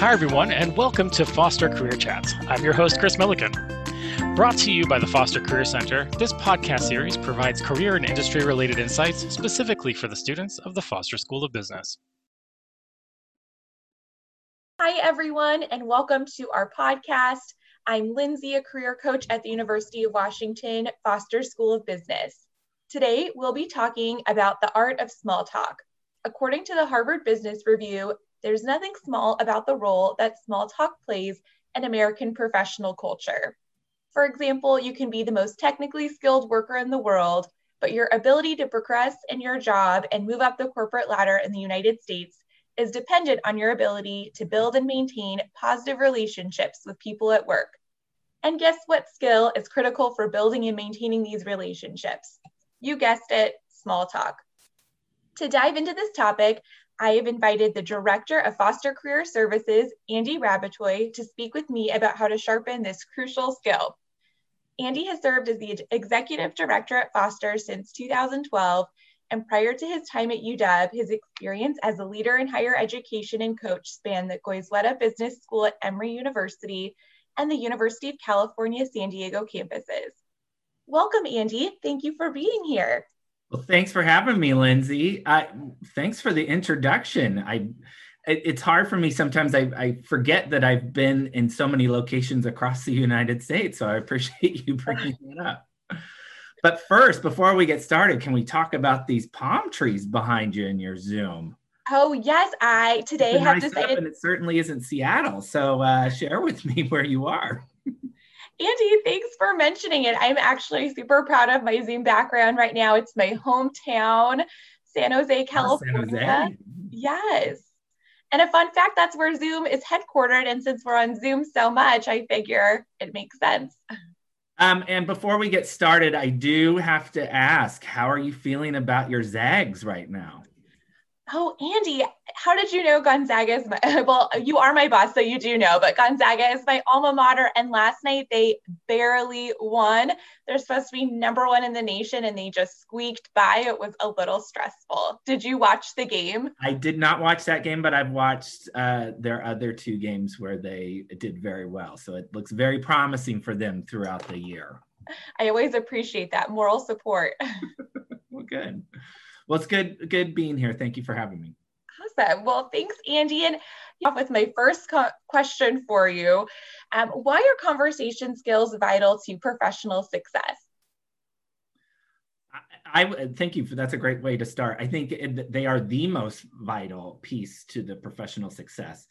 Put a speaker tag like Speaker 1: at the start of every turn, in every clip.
Speaker 1: Hi, everyone, and welcome to Foster Career Chats. I'm your host, Chris Milliken. Brought to you by the Foster Career Center, this podcast series provides career and industry related insights specifically for the students of the Foster School of Business.
Speaker 2: Hi, everyone, and welcome to our podcast. I'm Lindsay, a career coach at the University of Washington Foster School of Business. Today, we'll be talking about the art of small talk. According to the Harvard Business Review, there's nothing small about the role that small talk plays in American professional culture. For example, you can be the most technically skilled worker in the world, but your ability to progress in your job and move up the corporate ladder in the United States is dependent on your ability to build and maintain positive relationships with people at work. And guess what skill is critical for building and maintaining these relationships? You guessed it, small talk. To dive into this topic, I have invited the Director of Foster Career Services, Andy Rabatoy, to speak with me about how to sharpen this crucial skill. Andy has served as the Executive Director at Foster since 2012, and prior to his time at UW, his experience as a leader in higher education and coach spanned the Goizueta Business School at Emory University and the University of California San Diego campuses. Welcome, Andy. Thank you for being here.
Speaker 3: Well, thanks for having me, Lindsay. I, thanks for the introduction. I, it, it's hard for me sometimes. I, I forget that I've been in so many locations across the United States. So I appreciate you bringing it up. But first, before we get started, can we talk about these palm trees behind you in your Zoom?
Speaker 2: Oh yes, I today have nice decided.
Speaker 3: And it certainly isn't Seattle. So uh, share with me where you are.
Speaker 2: Andy, thanks for mentioning it. I'm actually super proud of my Zoom background right now. It's my hometown, San Jose, California. Oh, San Jose. Yes. And a fun fact that's where Zoom is headquartered. And since we're on Zoom so much, I figure it makes sense.
Speaker 3: Um, and before we get started, I do have to ask how are you feeling about your Zags right now?
Speaker 2: Oh, Andy, how did you know Gonzaga is my, well, you are my boss, so you do know, but Gonzaga is my alma mater. And last night they barely won. They're supposed to be number one in the nation and they just squeaked by. It was a little stressful. Did you watch the game?
Speaker 3: I did not watch that game, but I've watched uh, their other two games where they did very well. So it looks very promising for them throughout the year.
Speaker 2: I always appreciate that moral support.
Speaker 3: well, good. Well, it's good good being here. Thank you for having me.
Speaker 2: Awesome. Well, thanks, Andy. And off with my first co- question for you. Um, why are conversation skills vital to professional success?
Speaker 3: I, I thank you for that's a great way to start. I think it, they are the most vital piece to the professional success.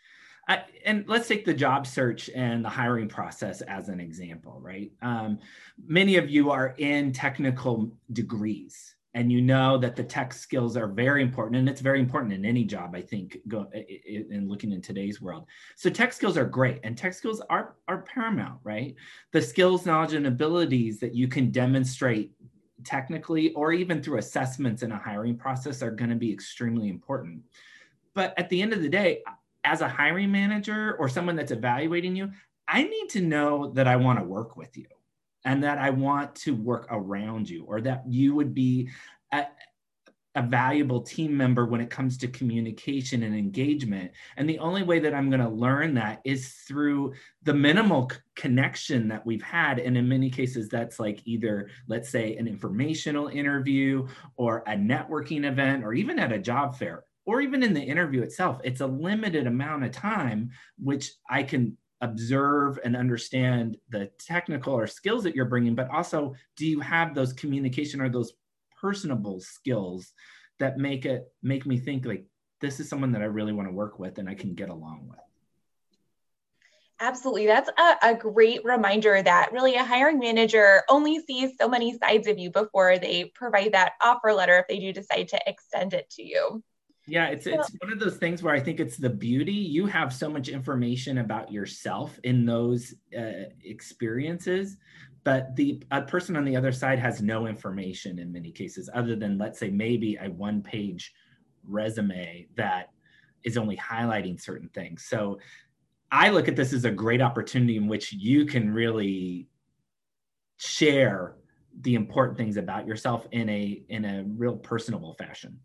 Speaker 3: I, and let's take the job search and the hiring process as an example, right? Um, many of you are in technical degrees, and you know that the tech skills are very important and it's very important in any job i think go in looking in today's world. So tech skills are great and tech skills are are paramount right? The skills knowledge and abilities that you can demonstrate technically or even through assessments in a hiring process are going to be extremely important. But at the end of the day as a hiring manager or someone that's evaluating you i need to know that i want to work with you and that I want to work around you or that you would be a, a, valuable team member when it comes to communication and engagement. And the only way that I'm going to learn that is through the minimal c- connection that we've had. And in many cases, that's like either, let's say, an informational interview or a networking event or even at a job fair or even in the interview itself. It's a limited amount of time, which I can observe and understand the technical or skills that you're bringing, but also do you have those communication or those personable skills that make it make me think like this is someone that I really want to work with and I can get along with.
Speaker 2: Absolutely. That's a, a, great reminder that really a hiring manager only sees so many sides of you before they provide that offer letter if they do decide to extend it to you.
Speaker 3: Yeah, it's it's one of those things where I think it's the beauty. You have so much information about yourself in those uh, experiences, but the a person on the other side has no information in many cases, other than let's say maybe a one-page resume that is only highlighting certain things. So I look at this as a great opportunity in which you can really share the important things about yourself in a in a real personable fashion.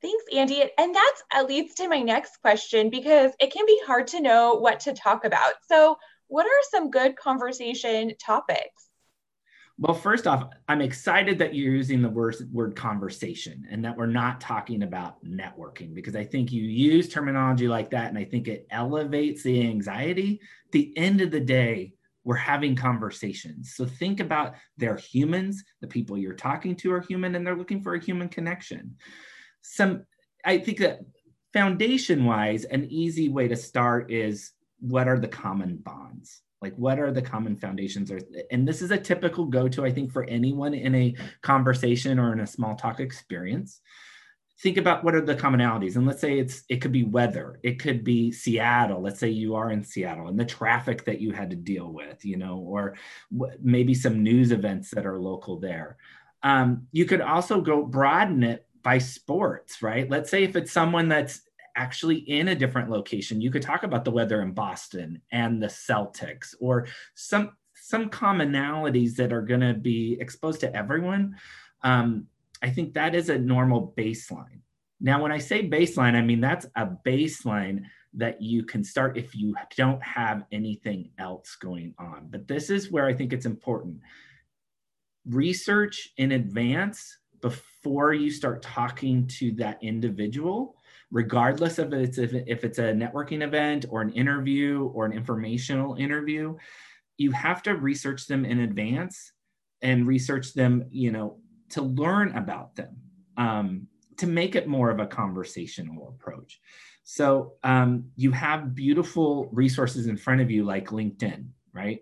Speaker 2: Thanks, Andy. And that uh, leads to my next question because it can be hard to know what to talk about. So, what are some good conversation topics?
Speaker 3: Well, first off, I'm excited that you're using the word, word conversation and that we're not talking about networking because I think you use terminology like that and I think it elevates the anxiety. At the end of the day, we're having conversations. So think about they're humans, the people you're talking to are human, and they're looking for a human connection. Some, I think that foundation wise, an easy way to start is what are the common bonds? like what are the common foundations or and this is a typical go-to i think for anyone in a conversation or in a small talk experience think about what are the commonalities and let's say it's it could be weather it could be seattle let's say you are in seattle and the traffic that you had to deal with you know or maybe some news events that are local there um, you could also go broaden it by sports right let's say if it's someone that's actually in a different location. You could talk about the weather in Boston and the Celtics or some some commonalities that are going to be exposed to everyone. Um, I think that is a normal baseline. Now, when I say baseline, I mean that's a baseline that you can start if you don't have anything else going on. But this is where I think it's important. Research in advance before you start talking to that individual regardless of it's if, if it's a networking event or an interview or an informational interview you have to research them in advance and research them you know to learn about them um, to make it more of a conversational approach. So um, you have beautiful resources in front of you like linkedin right?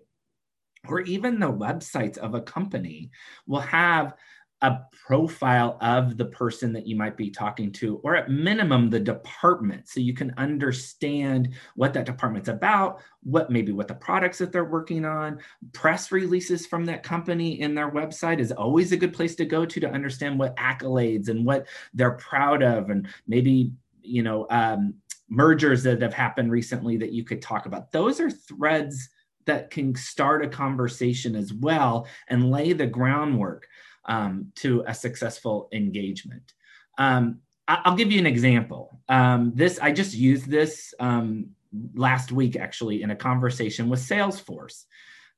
Speaker 3: Or even the websites of a company will have a profile of the person that you might be talking to, or at minimum, the department, so you can understand what that department's about, what maybe what the products that they're working on. Press releases from that company in their website is always a good place to go to to understand what accolades and what they're proud of, and maybe you know um, mergers that have happened recently that you could talk about. Those are threads that can start a conversation as well and lay the groundwork um, to a successful engagement. Um, I- will give you an example. Um, this I just used this um, last week actually in a conversation with Salesforce.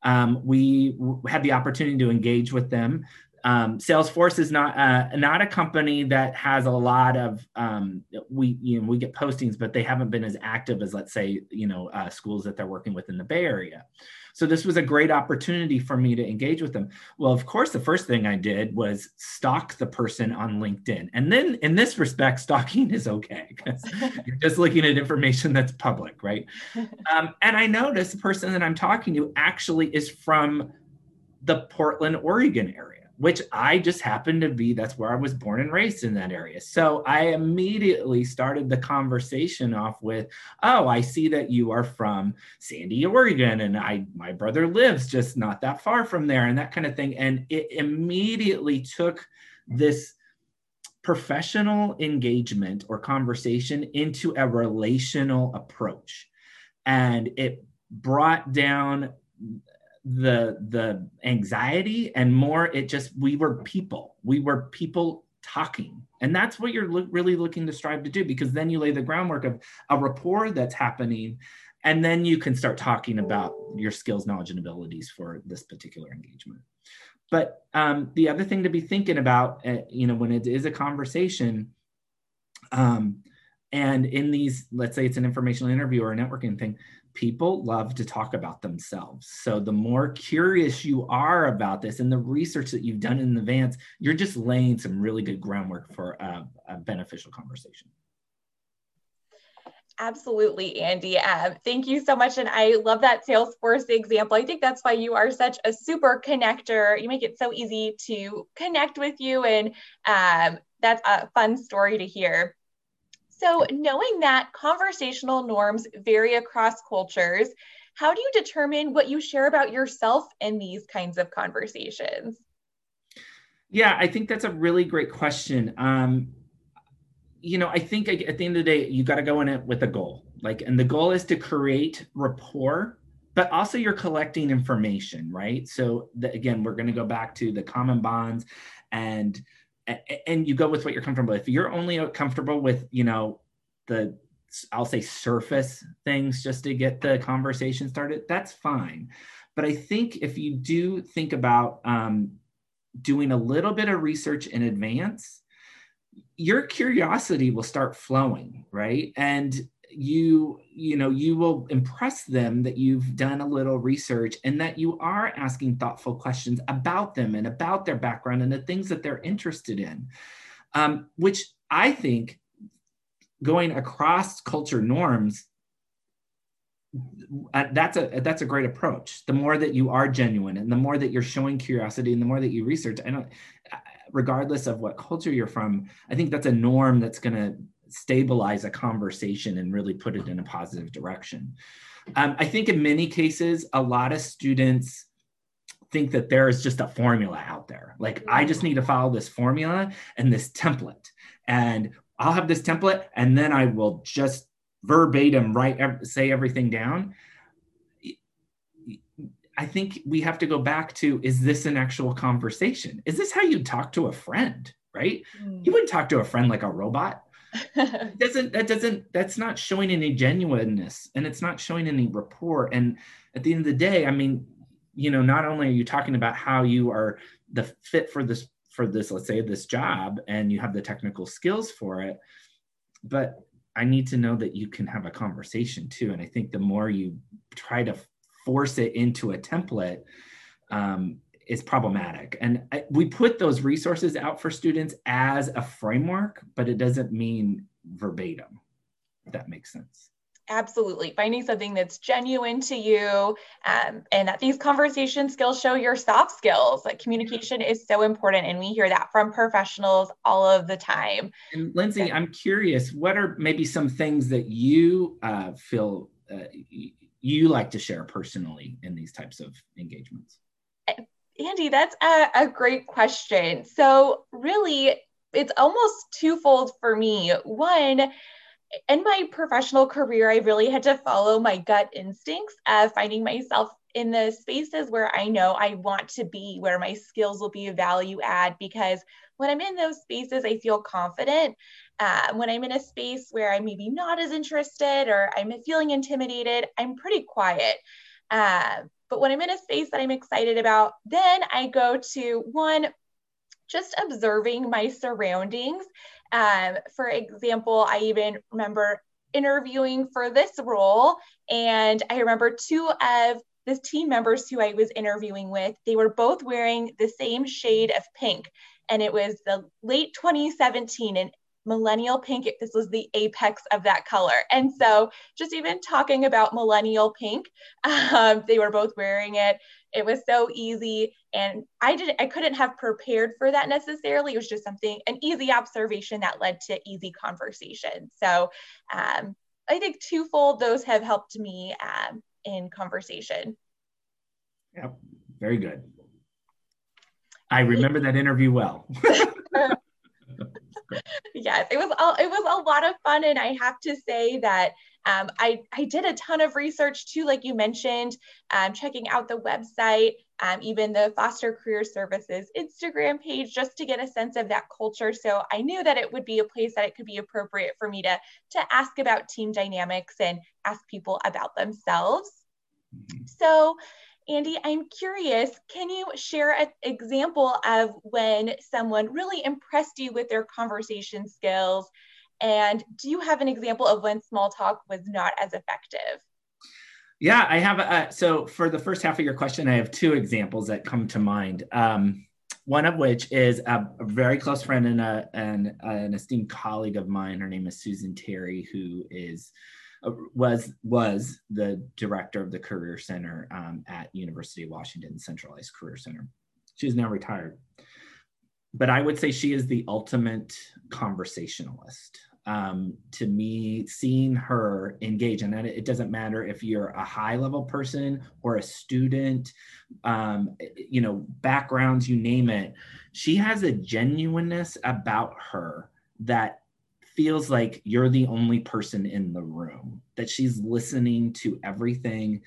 Speaker 3: Um, we had the opportunity to engage with them. Um, Salesforce is not uh, not a company that has a lot of um, we you know we get postings, but they haven't been as active as let's say you know uh, schools that they're working with in the Bay Area. So this was a great opportunity for me to engage with them. Well, of course, the first thing I did was stalk the person on LinkedIn. And then in this respect, stalking is okay because you're just looking at information that's public, right? Um, and I noticed the person that I'm talking to actually is from the Portland, Oregon area which I just happened to be, that's where I was born and raised in that area. So I immediately started the conversation off with, oh, I see that you are from Sandy, Oregon, and I my brother lives just not that far from there, and that kind of thing. And it immediately took this professional engagement or conversation into a relational approach. And it brought down the the anxiety and more it just we were people. We were people talking. And that's what you're lo- really looking to strive to do because then you lay the groundwork of a rapport that's happening and then you can start talking about your skills knowledge and abilities for this particular engagement. But um, the other thing to be thinking about uh, you know when it is a conversation um, and in these let's say it's an informational interview or a networking thing people love to talk about themselves. So the more curious you are about this and the research that you've done in advance, you're just laying some really good groundwork for a, a beneficial conversation.
Speaker 2: Absolutely, Andy. Uh, thank you so much. And I love that Salesforce example. I think that's why you are such a super connector. You make it so easy to connect with you. And um, that's a fun story to hear. So, knowing that conversational norms vary across cultures, how do you determine what you share about yourself in these kinds of conversations?
Speaker 3: Yeah, I think that's a really great question. Um, you know, I think at the end of the day, you got to go in it with a goal. Like, and the goal is to create rapport, but also you're collecting information, right? So, the, again, we're going to go back to the common bonds and and you go with what you're comfortable with. If you're only comfortable with, you know, the I'll say surface things just to get the conversation started, that's fine. But I think if you do think about um, doing a little bit of research in advance, your curiosity will start flowing, right? And you you know you will impress them that you've done a little research and that you are asking thoughtful questions about them and about their background and the things that they're interested in um, which i think going across culture norms uh, that's a that's a great approach. The more that you are genuine and the more that you're showing curiosity and the more that you research i don't uh, regardless of what culture you're from i think that's a norm that's going to stabilize a conversation and really put it in a positive direction um, i think in many cases a lot of students think that there is just a formula out there like i just need to follow this formula and this template and I'll have this template and then I will just verbatim write say everything down. I think we have to go back to is this an actual conversation? Is this how you talk to a friend, right? Mm. You wouldn't talk to a friend like a robot. doesn't that doesn't that's not showing any genuineness and it's not showing any rapport and at the end of the day i mean you know not only are you talking about how you are the fit for this for this let's say this job and you have the technical skills for it but i need to know that you can have a conversation too and i think the more you try to force it into a template um, is problematic. And I, we put those resources out for students as a framework but it doesn't mean verbatim if that makes sense.
Speaker 2: Absolutely. Finding something that's genuine to you um, and that these conversation skills show your soft skills. Like communication is so important and we hear that from professionals all of the time.
Speaker 3: And lindsay i'm curious what are maybe some things that you uh, feel uh, you like to share personally in these types of engagements
Speaker 2: andy that's a, a great question so really it's almost twofold for me one in my professional career, I really had to follow my gut instincts of finding myself in the spaces where I know I want to be, where my skills will be a value add. Because when I'm in those spaces, I feel confident. Uh, when I'm in a space where I'm maybe not as interested or I'm feeling intimidated, I'm pretty quiet. Uh, but when I'm in a space that I'm excited about, then I go to one, just observing my surroundings um, for example, I even remember interviewing for this role, and I remember two of the team members who I was interviewing with, they were both wearing the same shade of pink. And it was the late 2017, and millennial pink, this was the apex of that color. And so, just even talking about millennial pink, um, they were both wearing it. It was so easy. And I didn't, I couldn't have prepared for that necessarily. It was just something, an easy observation that led to easy conversation. So, um, I think twofold, those have helped me um, in conversation.
Speaker 3: Yep, very good. I remember that interview well.
Speaker 2: yes, it was a, it was a lot of fun, and I have to say that um, I I did a ton of research too, like you mentioned, um, checking out the website, um, even the Foster Career Services Instagram page, just to get a sense of that culture. So I knew that it would be a place that it could be appropriate for me to to ask about team dynamics and ask people about themselves. Mm-hmm. So Andy, I'm curious, can you share an example of when someone really impressed you with their conversation skills? And do you have an example of when small talk was not as effective?
Speaker 3: Yeah, I have. Uh, so for the first half of your question, I have two examples that come to mind. Um, one of which is a, a very close friend and a, an, an esteemed colleague of mine. Her name is Susan Terry, who is was was the director of the Career Center um, at University of Washington Centralized Career Center. She's now retired, but I would say she is the ultimate conversationalist. Um, to me, seeing her engage, and it doesn't matter if you're a high level person or a student, um, you know, backgrounds, you name it. She has a genuineness about her that feels like you're the only person in the room, that she's listening to everything.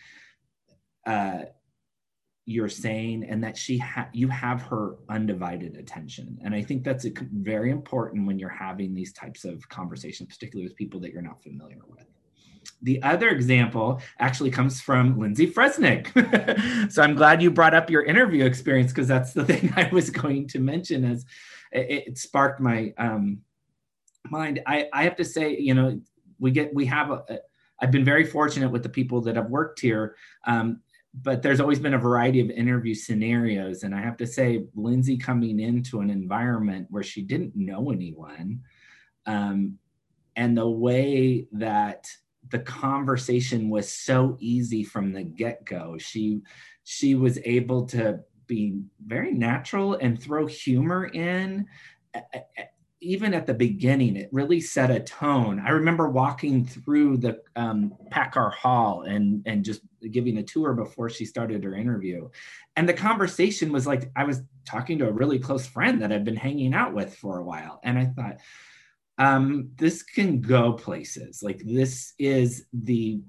Speaker 3: Uh, you're saying and that she ha- you have her undivided attention and i think that's a, very important when you're having these types of conversations particularly with people that you're not familiar with the other example actually comes from lindsay fresnick so i'm glad you brought up your interview experience because that's the thing i was going to mention as it, it sparked my um, mind I, I have to say you know we get we have a, a I've been very fortunate with the people that have worked here. Um, but there's always been a variety of interview scenarios. And I have to say, Lindsay coming into an environment where she didn't know anyone, um, and the way that the conversation was so easy from the get-go, she she was able to be very natural and throw humor in even at the beginning, it really set a tone. I remember walking through the um, PACCAR Hall and and just giving a tour before she started her interview, and the conversation was like I was talking to a really close friend that I'd been hanging out with for a while, and I thought, um, this can go places. Like this is the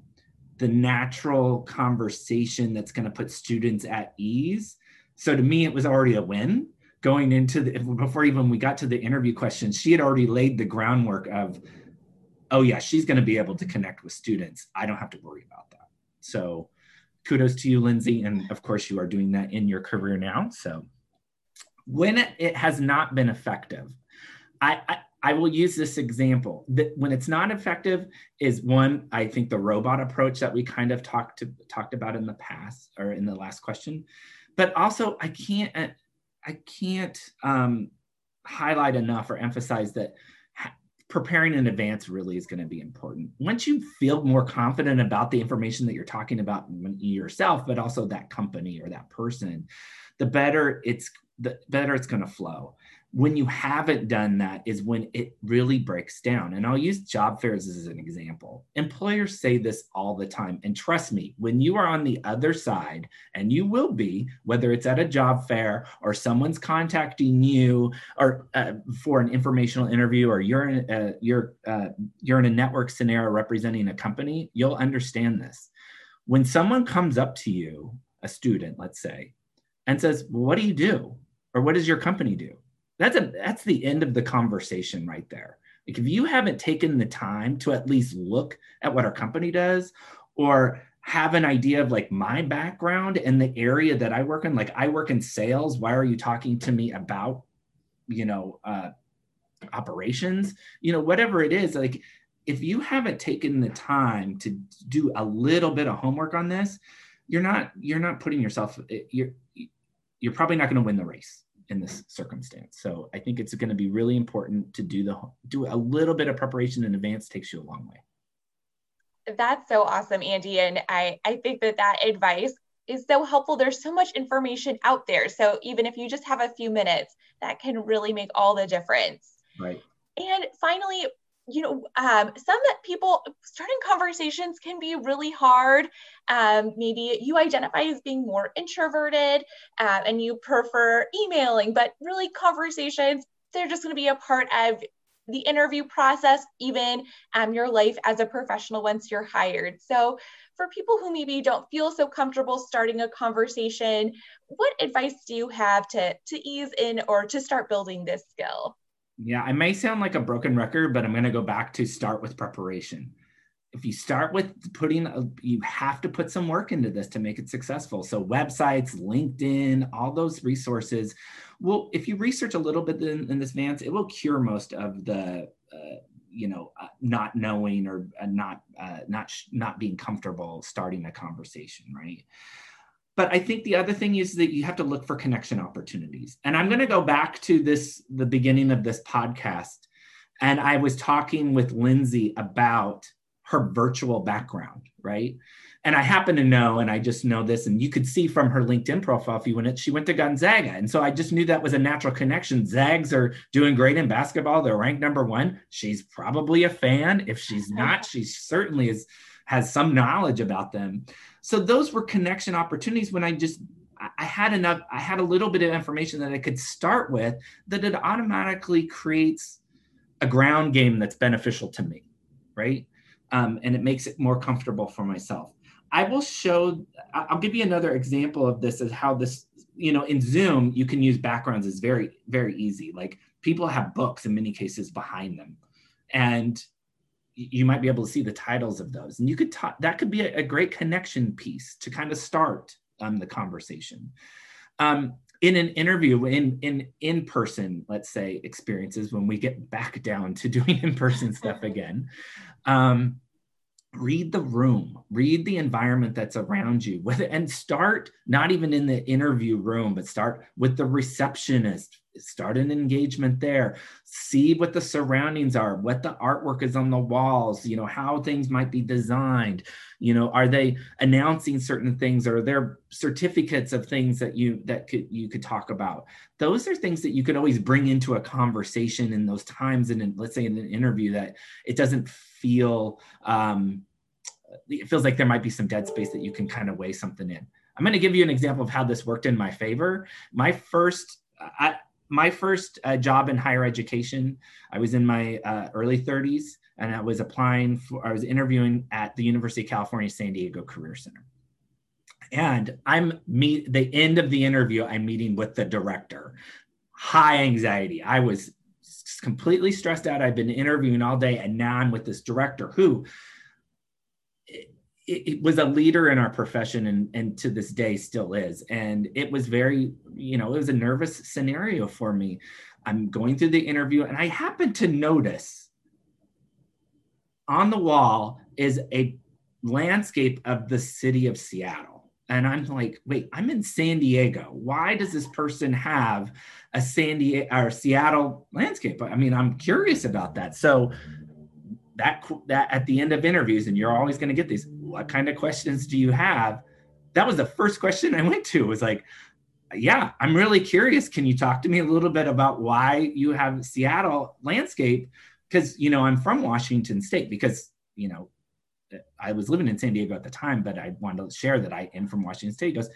Speaker 3: the natural conversation that's going to put students at ease. So to me, it was already a win going into the before even we got to the interview questions she had already laid the groundwork of oh yeah she's going to be able to connect with students. I don't have to worry about that. So kudos to you lindsay and of course you are doing that in your career now. So when it, has not been effective I, I I will use this example. That when it's not effective is one, I think the robot approach that we kind of talked to, talked about in the past or in the last question, but also I can't, I can't um, highlight enough or emphasize that preparing in advance really is going to be important. Once you feel more confident about the information that you're talking about yourself, but also that company or that person, the better it's the better it's going to flow when you haven't done that is when it really breaks down. And I'll use job fairs as an example. Employers say this all the time. And trust me, when you are on the other side, and you will be, whether it's at a job fair or someone's contacting you or uh, for an informational interview or you're in a, you're, uh, you're in a network scenario representing a company, you'll understand this. When someone comes up to you, a student, let's say, and says, well, what do you do? Or what does your company do? That's a that's the end of the conversation right there. Like if you haven't taken the time to at least look at what our company does or have an idea of like my background and the area that i work in like i work in sales why are you talking to me about you know uh, operations? You know whatever it is like if you haven't taken the time to do a little bit of homework on this you're not you're not putting yourself you're you're probably not going to win the race in this circumstance. So I think it's going to be really important to do the do a little bit of preparation in advance takes you a long way.
Speaker 2: That's so awesome, Andy, and I I think that that advice is so helpful. There's so much information out there. So even if you just have a few minutes, that can really make all the difference.
Speaker 3: Right.
Speaker 2: And finally, you know, um, some people starting conversations can be really hard. Um, maybe you identify as being more introverted uh, and you prefer emailing, but really conversations, they're just going to be a part of the interview process, even um, your life as a professional once you're hired. So, for people who maybe don't feel so comfortable starting a conversation, what advice do you have to, to ease in or to start building this skill?
Speaker 3: Yeah, I may sound like a broken record, but I'm going to go back to start with preparation. If you start with putting, a, you have to put some work into this to make it successful. So, websites, LinkedIn, all those resources. Well, if you research a little bit in, in this, Vance, it will cure most of the, uh, you know, uh, not knowing or uh, not, uh, not, not being comfortable starting a conversation, right? But i think the other thing is that you have to look for connection opportunities. And i'm going to go back to this the beginning of this podcast. And i was talking with lindsay about her virtual background right? And i happen to know and i just know this and you could see from her linkedin profile if you went she went to gonzaga. And so i just knew that was a natural connection. Zags are doing great in basketball. They're ranked number one. She's probably a fan. If she's not she certainly is has some knowledge about them so those were connection opportunities when I just I had enough, I had a little bit of information that I could start with that it automatically creates a ground game that's beneficial to me, right? Um, and it makes it more comfortable for myself. I will show, I'll give you another example of this as how this, you know, in Zoom, you can use backgrounds is very, very easy. Like people have books in many cases behind them. And you might be able to see the titles of those. And you could talk, that could be a, a great connection piece to kind of start um, the conversation. Um, in an interview, in in in person, let's say experiences, when we get back down to doing in person stuff again, um, read the room read the environment that's around you with and start not even in the interview room but start with the receptionist start an engagement there. See what the surroundings are what the artwork is on the walls you know how things might be designed. You know are they announcing certain things? Or are there certificates of things that you that could you could talk about? Those are things that you could always bring into a conversation in those times and let's say in an interview that it doesn't feel um it feels like there might be some dead space that you can kind of weigh something in. I'm going to give you an example of how this worked in my favor. My first I, my first uh, job in higher education, I was in my uh, early 30s and I was applying for, I was interviewing at the University of California, San Diego Career Center. And I'm meet the end of the interview, I'm meeting with the director. High anxiety. I was completely stressed out. I've been interviewing all day, and now I'm with this director who it, it, was a leader in our profession and, and to this day still is. And it was very, you know, it was a nervous scenario for me. I'm going through the interview and I happen to notice on the wall is a landscape of the city of Seattle. And I'm like, wait, I'm in San Diego. Why does this person have a San Diego or Seattle landscape? I mean, I'm curious about that. So that that at the end of interviews, and you're always going to get these. What kind of questions do you have? That was the first question I went to. Was like, yeah, I'm really curious. Can you talk to me a little bit about why you have Seattle landscape? Because you know I'm from Washington State. Because you know I was living in San Diego at the time, but I wanted to share that I am from Washington State. He goes,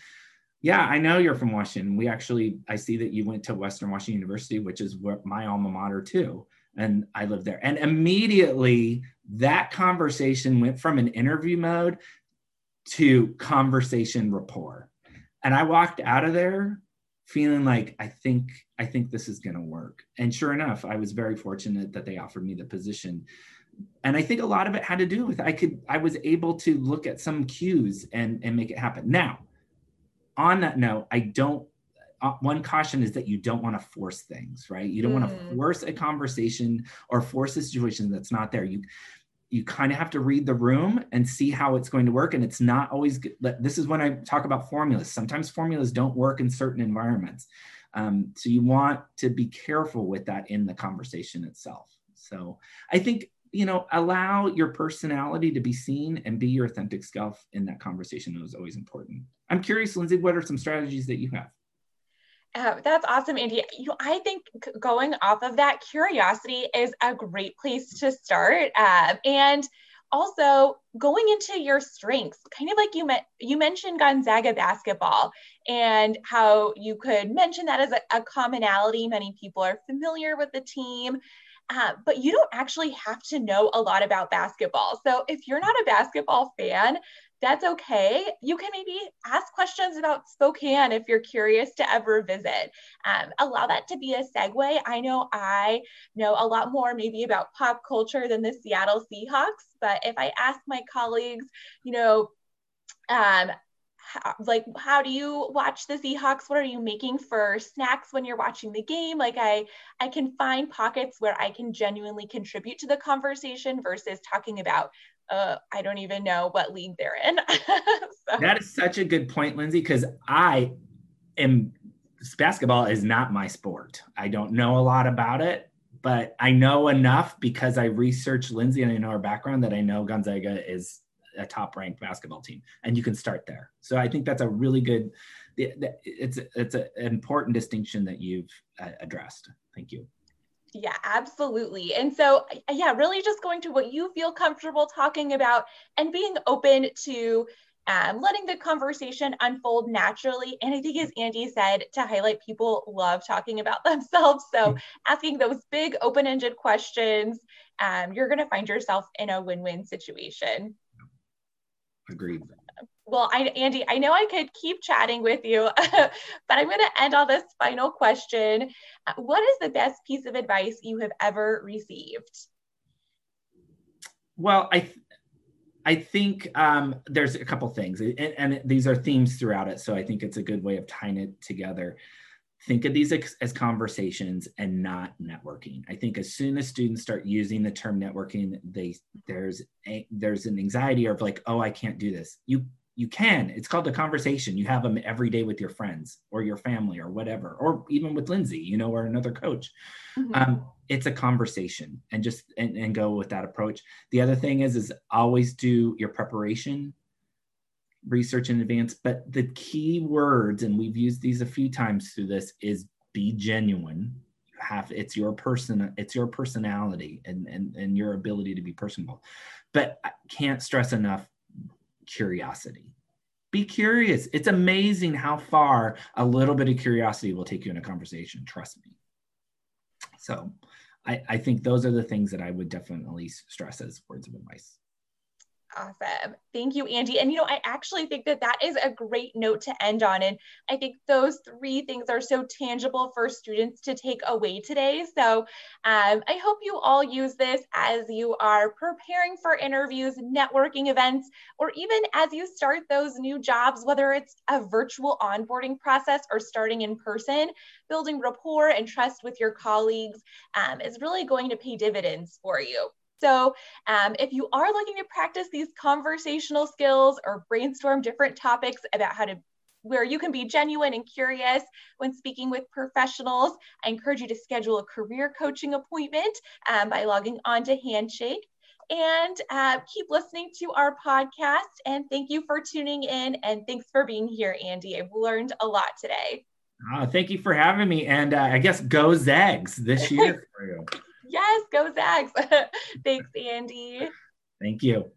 Speaker 3: yeah, I know you're from Washington. We actually, I see that you went to Western Washington University, which is my alma mater too and I lived there. And immediately that conversation went from an interview mode to conversation rapport. And I walked out of there feeling like I think I think this is going to work. And sure enough, I was very fortunate that they offered me the position. And I think a lot of it had to do with I could I was able to look at some cues and and make it happen. Now, on that note, I don't one caution is that you don't want to force things, right? You don't mm. want to force a conversation or force a situation that's not there. You you kind of have to read the room and see how it's going to work. And it's not always good. This is when I talk about formulas. Sometimes formulas don't work in certain environments. Um, so you want to be careful with that in the conversation itself. So I think you know allow your personality to be seen and be your authentic self in that conversation is always important. I'm curious, Lindsay, what are some strategies that you have?
Speaker 2: Uh, that's awesome, Andy. You I think going off of that, curiosity is a great place to start. Uh, and also going into your strengths, kind of like you met, you mentioned Gonzaga basketball and how you could mention that as a, a commonality. Many people are familiar with the team. Uh, but you don't actually have to know a lot about basketball. So if you're not a basketball fan, that's okay. You can maybe ask questions about Spokane if you're curious to ever visit. Um, allow that to be a segue. I know I know a lot more maybe about pop culture than the Seattle Seahawks, but if I ask my colleagues, you know, um, how, like how do you watch the Seahawks? What are you making for snacks when you're watching the game? Like I I can find pockets where I can genuinely contribute to the conversation versus talking about uh, I don't even know what league they're in.
Speaker 3: so. That is such a good point, Lindsay, because I am basketball is not my sport. I don't know a lot about it, but I know enough because I researched Lindsay and I know her background that I know Gonzaga is a top ranked basketball team and you can start there. So I think that's a really good it's it's an important distinction that you've uh, addressed. Thank you.
Speaker 2: Yeah, absolutely. And so, yeah, really just going to what you feel comfortable talking about and being open to um, letting the conversation unfold naturally. And I think, as Andy said, to highlight people love talking about themselves. So, mm. asking those big open ended questions, um, you're going to find yourself in a win win situation.
Speaker 3: Agreed.
Speaker 2: Well, I, Andy, I know I could keep chatting with you, but I'm going to end on this final question. Uh, what is the best piece of advice you have ever received?
Speaker 3: Well, I I think um, there's a couple things, and, and, these are themes throughout it. So I think it's a good way of tying it together. Think of these as, as conversations and not networking. I think as soon as students start using the term networking, they there's a, there's an anxiety of like, oh, I can't do this. You you can. It's called a conversation. You have them every day with your friends or your family or whatever, or even with Lindsay, you know, or another coach. Mm-hmm. Um, it's a conversation and just and, and go with that approach. The other thing is is always do your preparation, research in advance. But the key words, and we've used these a few times through this, is be genuine. You have it's your person, it's your personality and and, and your ability to be personable. But I can't stress enough curiosity. Be curious. It's amazing how far a little bit of curiosity will take you in a conversation. Trust me. So I, I think those are the things that I would definitely stress as words of advice.
Speaker 2: Awesome. Thank you, Andy. And you know, I actually think that that is a great note to end on. And I think those three things are so tangible for students to take away today. So um, I hope you all use this as you are preparing for interviews, networking events, or even as you start those new jobs, whether it's a virtual onboarding process or starting in person, building rapport and trust with your colleagues um, is really going to pay dividends for you. So um, if you are looking to practice these conversational skills or brainstorm different topics about how to where you can be genuine and curious when speaking with professionals, I encourage you to schedule a career coaching appointment um, by logging on to Handshake. And uh, keep listening to our podcast. And thank you for tuning in. And thanks for being here, Andy. I've learned a lot today.
Speaker 3: Oh, thank you for having me. And uh, I guess go Zags this year for you.
Speaker 2: Yes, go Zags. Thanks, Andy.
Speaker 3: Thank you.